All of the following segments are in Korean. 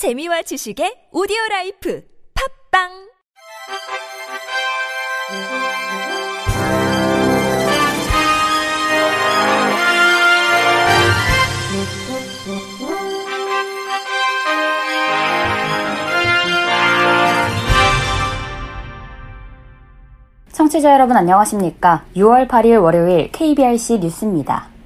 재미와 지식의 오디오 라이프 팝빵 청취자 여러분 안녕하십니까? 6월 8일 월요일 KBRC 뉴스입니다.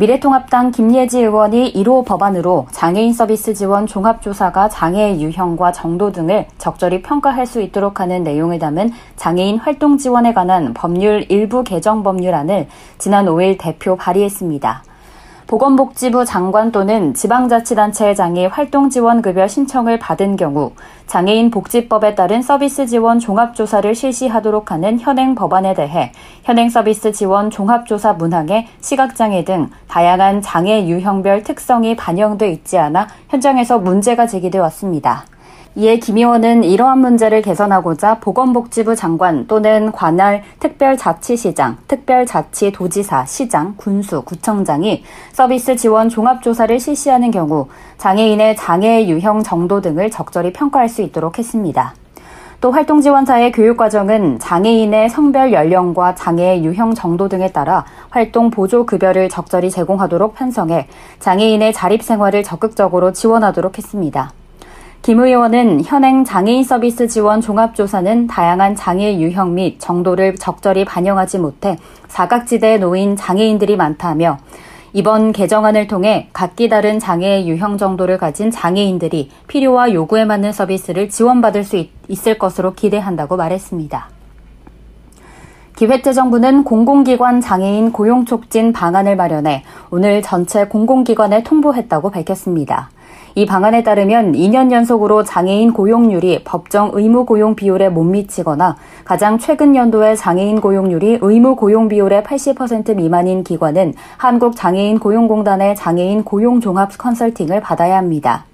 미래통합당 김예지 의원이 1호 법안으로 장애인 서비스 지원 종합조사가 장애의 유형과 정도 등을 적절히 평가할 수 있도록 하는 내용을 담은 장애인 활동 지원에 관한 법률 일부 개정 법률안을 지난 5일 대표 발의했습니다. 보건복지부 장관 또는 지방자치단체의 장애 활동 지원 급여 신청을 받은 경우 장애인 복지법에 따른 서비스 지원 종합조사를 실시하도록 하는 현행 법안에 대해 현행 서비스 지원 종합조사 문항에 시각장애 등 다양한 장애 유형별 특성이 반영돼 있지 않아 현장에서 문제가 제기돼 왔습니다. 이에 김 의원은 이러한 문제를 개선하고자 보건복지부 장관 또는 관할 특별자치시장, 특별자치도지사, 시장, 군수, 구청장이 서비스 지원 종합조사를 실시하는 경우 장애인의 장애 유형 정도 등을 적절히 평가할 수 있도록 했습니다. 또 활동 지원사의 교육 과정은 장애인의 성별 연령과 장애 유형 정도 등에 따라 활동 보조 급여를 적절히 제공하도록 편성해 장애인의 자립 생활을 적극적으로 지원하도록 했습니다. 김 의원은 현행 장애인 서비스 지원 종합조사는 다양한 장애 유형 및 정도를 적절히 반영하지 못해 사각지대에 놓인 장애인들이 많다며 이번 개정안을 통해 각기 다른 장애 유형 정도를 가진 장애인들이 필요와 요구에 맞는 서비스를 지원받을 수 있, 을 것으로 기대한다고 말했습니다. 기획재정부는 공공기관 장애인 고용 촉진 방안을 마련해 오늘 전체 공공기관에 통보했다고 밝혔습니다. 이 방안에 따르면 2년 연속으로 장애인 고용률이 법정 의무 고용 비율에 못 미치거나 가장 최근 연도의 장애인 고용률이 의무 고용 비율의 80% 미만인 기관은 한국장애인 고용공단의 장애인 고용 종합 컨설팅을 받아야 합니다.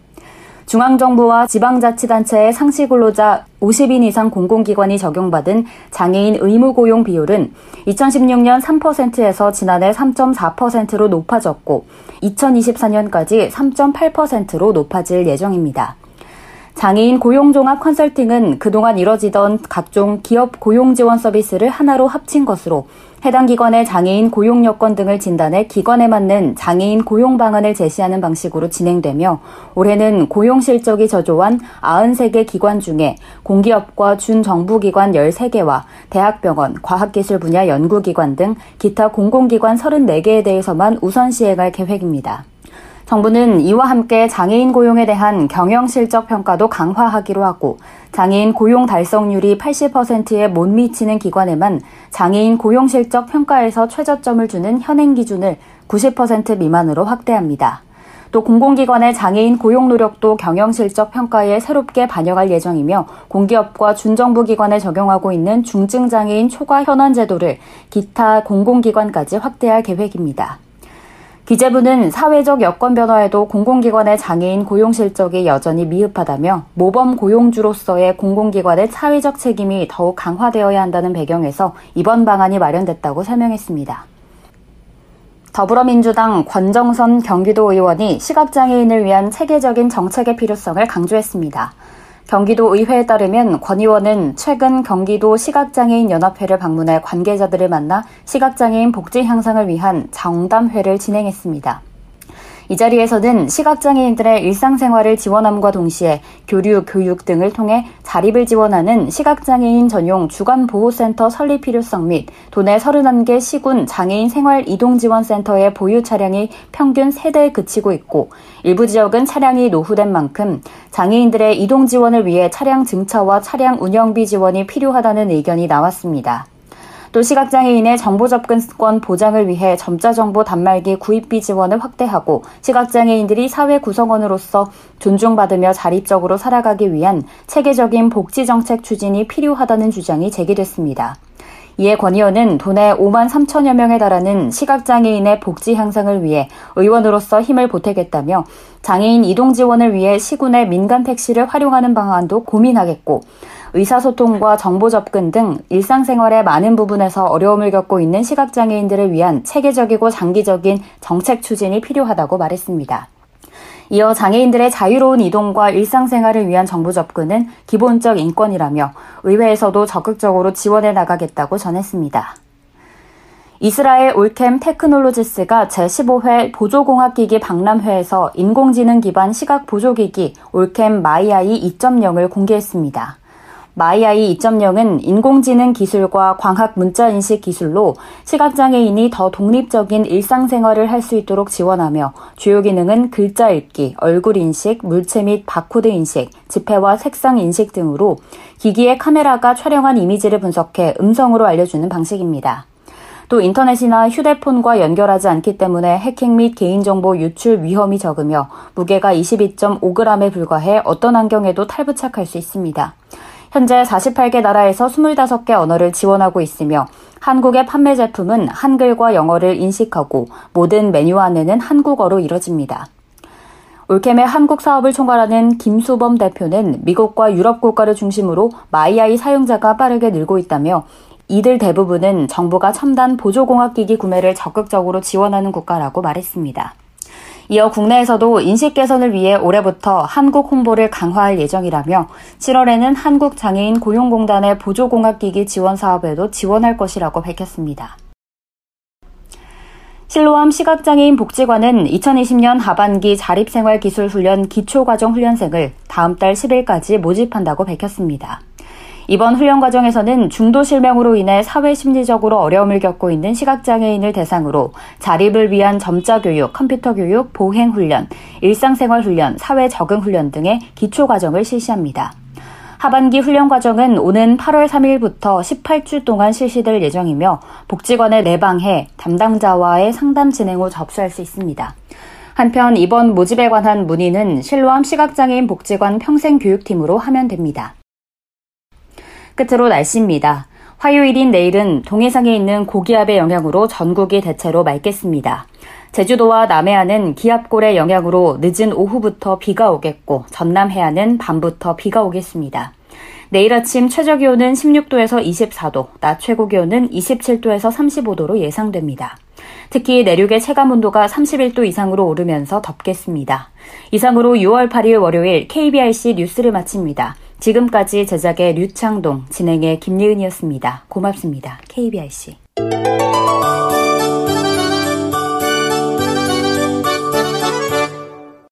중앙정부와 지방자치단체의 상시 근로자 50인 이상 공공기관이 적용받은 장애인 의무고용 비율은 2016년 3%에서 지난해 3.4%로 높아졌고 2024년까지 3.8%로 높아질 예정입니다. 장애인 고용종합 컨설팅은 그동안 이뤄지던 각종 기업 고용 지원 서비스를 하나로 합친 것으로 해당 기관의 장애인 고용 여건 등을 진단해 기관에 맞는 장애인 고용 방안을 제시하는 방식으로 진행되며 올해는 고용 실적이 저조한 93개 기관 중에 공기업과 준정부기관 13개와 대학병원, 과학기술 분야 연구기관 등 기타 공공기관 34개에 대해서만 우선 시행할 계획입니다. 정부는 이와 함께 장애인 고용에 대한 경영 실적 평가도 강화하기로 하고 장애인 고용 달성률이 80%에 못 미치는 기관에만 장애인 고용 실적 평가에서 최저점을 주는 현행 기준을 90% 미만으로 확대합니다. 또 공공기관의 장애인 고용 노력도 경영 실적 평가에 새롭게 반영할 예정이며 공기업과 준정부 기관에 적용하고 있는 중증 장애인 초과 현황 제도를 기타 공공기관까지 확대할 계획입니다. 기재부는 사회적 여건 변화에도 공공기관의 장애인 고용 실적이 여전히 미흡하다며 모범 고용주로서의 공공기관의 사회적 책임이 더욱 강화되어야 한다는 배경에서 이번 방안이 마련됐다고 설명했습니다. 더불어민주당 권정선 경기도 의원이 시각장애인을 위한 체계적인 정책의 필요성을 강조했습니다. 경기도 의회에 따르면 권 의원은 최근 경기도 시각장애인 연합회를 방문해 관계자들을 만나 시각장애인 복지 향상을 위한 정담회를 진행했습니다. 이 자리에서는 시각장애인들의 일상생활을 지원함과 동시에 교류, 교육 등을 통해 자립을 지원하는 시각장애인 전용 주간보호센터 설립 필요성 및 도내 31개 시군 장애인 생활 이동 지원센터의 보유 차량이 평균 3대에 그치고 있고 일부 지역은 차량이 노후된 만큼 장애인들의 이동 지원을 위해 차량 증차와 차량 운영비 지원이 필요하다는 의견이 나왔습니다. 또 시각장애인의 정보 접근권 보장을 위해 점자 정보 단말기 구입비 지원을 확대하고 시각장애인들이 사회 구성원으로서 존중받으며 자립적으로 살아가기 위한 체계적인 복지 정책 추진이 필요하다는 주장이 제기됐습니다. 이에 권 의원은 도내 5만 3천여 명에 달하는 시각장애인의 복지 향상을 위해 의원으로서 힘을 보태겠다며 장애인 이동 지원을 위해 시군의 민간 택시를 활용하는 방안도 고민하겠고 의사소통과 정보 접근 등 일상생활의 많은 부분에서 어려움을 겪고 있는 시각장애인들을 위한 체계적이고 장기적인 정책 추진이 필요하다고 말했습니다. 이어 장애인들의 자유로운 이동과 일상생활을 위한 정보 접근은 기본적 인권이라며 의회에서도 적극적으로 지원해 나가겠다고 전했습니다. 이스라엘 OrCam Technologies가 제15회 보조공학기기 박람회에서 인공지능 기반 시각 보조기기 OrCam MyEye 2.0을 공개했습니다. MyEye 2.0은 인공지능 기술과 광학 문자 인식 기술로 시각장애인이 더 독립적인 일상생활을 할 수 있도록 지원하며 주요 기능은 글자 읽기, 얼굴 인식, 물체 및 바코드 인식, 지폐와 색상 인식 등으로 기기의 카메라가 촬영한 이미지를 분석해 음성으로 알려주는 방식입니다. 또 인터넷이나 휴대폰과 연결하지 않기 때문에 해킹 및 개인정보 유출 위험이 적으며 무게가 22.5g에 불과해 어떤 환경에도 탈부착할 수 있습니다. 현재 48개 나라에서 25개 언어를 지원하고 있으며 한국의 판매 제품은 한글과 영어를 인식하고 모든 메뉴 안내는 한국어로 이뤄집니다. 올캠의 한국 사업을 총괄하는 김수범 대표는 미국과 유럽 국가를 중심으로 마이아이 사용자가 빠르게 늘고 있다며 이들 대부분은 정부가 첨단 보조공학기기 구매를 적극적으로 지원하는 국가라고 말했습니다. 이어 국내에서도 인식 개선을 위해 올해부터 한국 홍보를 강화할 예정이라며 7월에는 한국장애인 고용공단의 보조공학기기 지원 사업에도 지원할 것이라고 밝혔습니다. 실로암 시각장애인 복지관은 2020년 하반기 자립생활기술훈련 기초과정 훈련생을 다음 달 10일까지 모집한다고 밝혔습니다. 이번 훈련 과정에서는 중도 실명으로 인해 사회 심리적으로 어려움을 겪고 있는 시각장애인을 대상으로 자립을 위한 점자 교육, 컴퓨터 교육, 보행 훈련, 일상생활 훈련, 사회 적응 훈련 등의 기초 과정을 실시합니다. 하반기 훈련 과정은 오는 8월 3일부터 18주 동안 실시될 예정이며 복지관에 내방해 담당자와의 상담 진행 후 접수할 수 있습니다. 한편 이번 모집에 관한 문의는 실로암 시각장애인 복지관 평생교육팀으로 하면 됩니다. 끝으로 날씨입니다. 화요일인 내일은 동해상에 있는 고기압의 영향으로 전국이 대체로 맑겠습니다. 제주도와 남해안은 기압골의 영향으로 늦은 오후부터 비가 오겠고 전남 해안은 밤부터 비가 오겠습니다. 내일 아침 최저 기온은 16도에서 24도, 낮 최고 기온은 27도에서 35도로 예상됩니다. 특히 내륙의 체감 온도가 31도 이상으로 오르면서 덥겠습니다. 이상으로 6월 8일 월요일 KBRC 뉴스를 마칩니다. 지금까지 제작의 류창동, 진행의 김예은이었습니다. 고맙습니다. KBRC.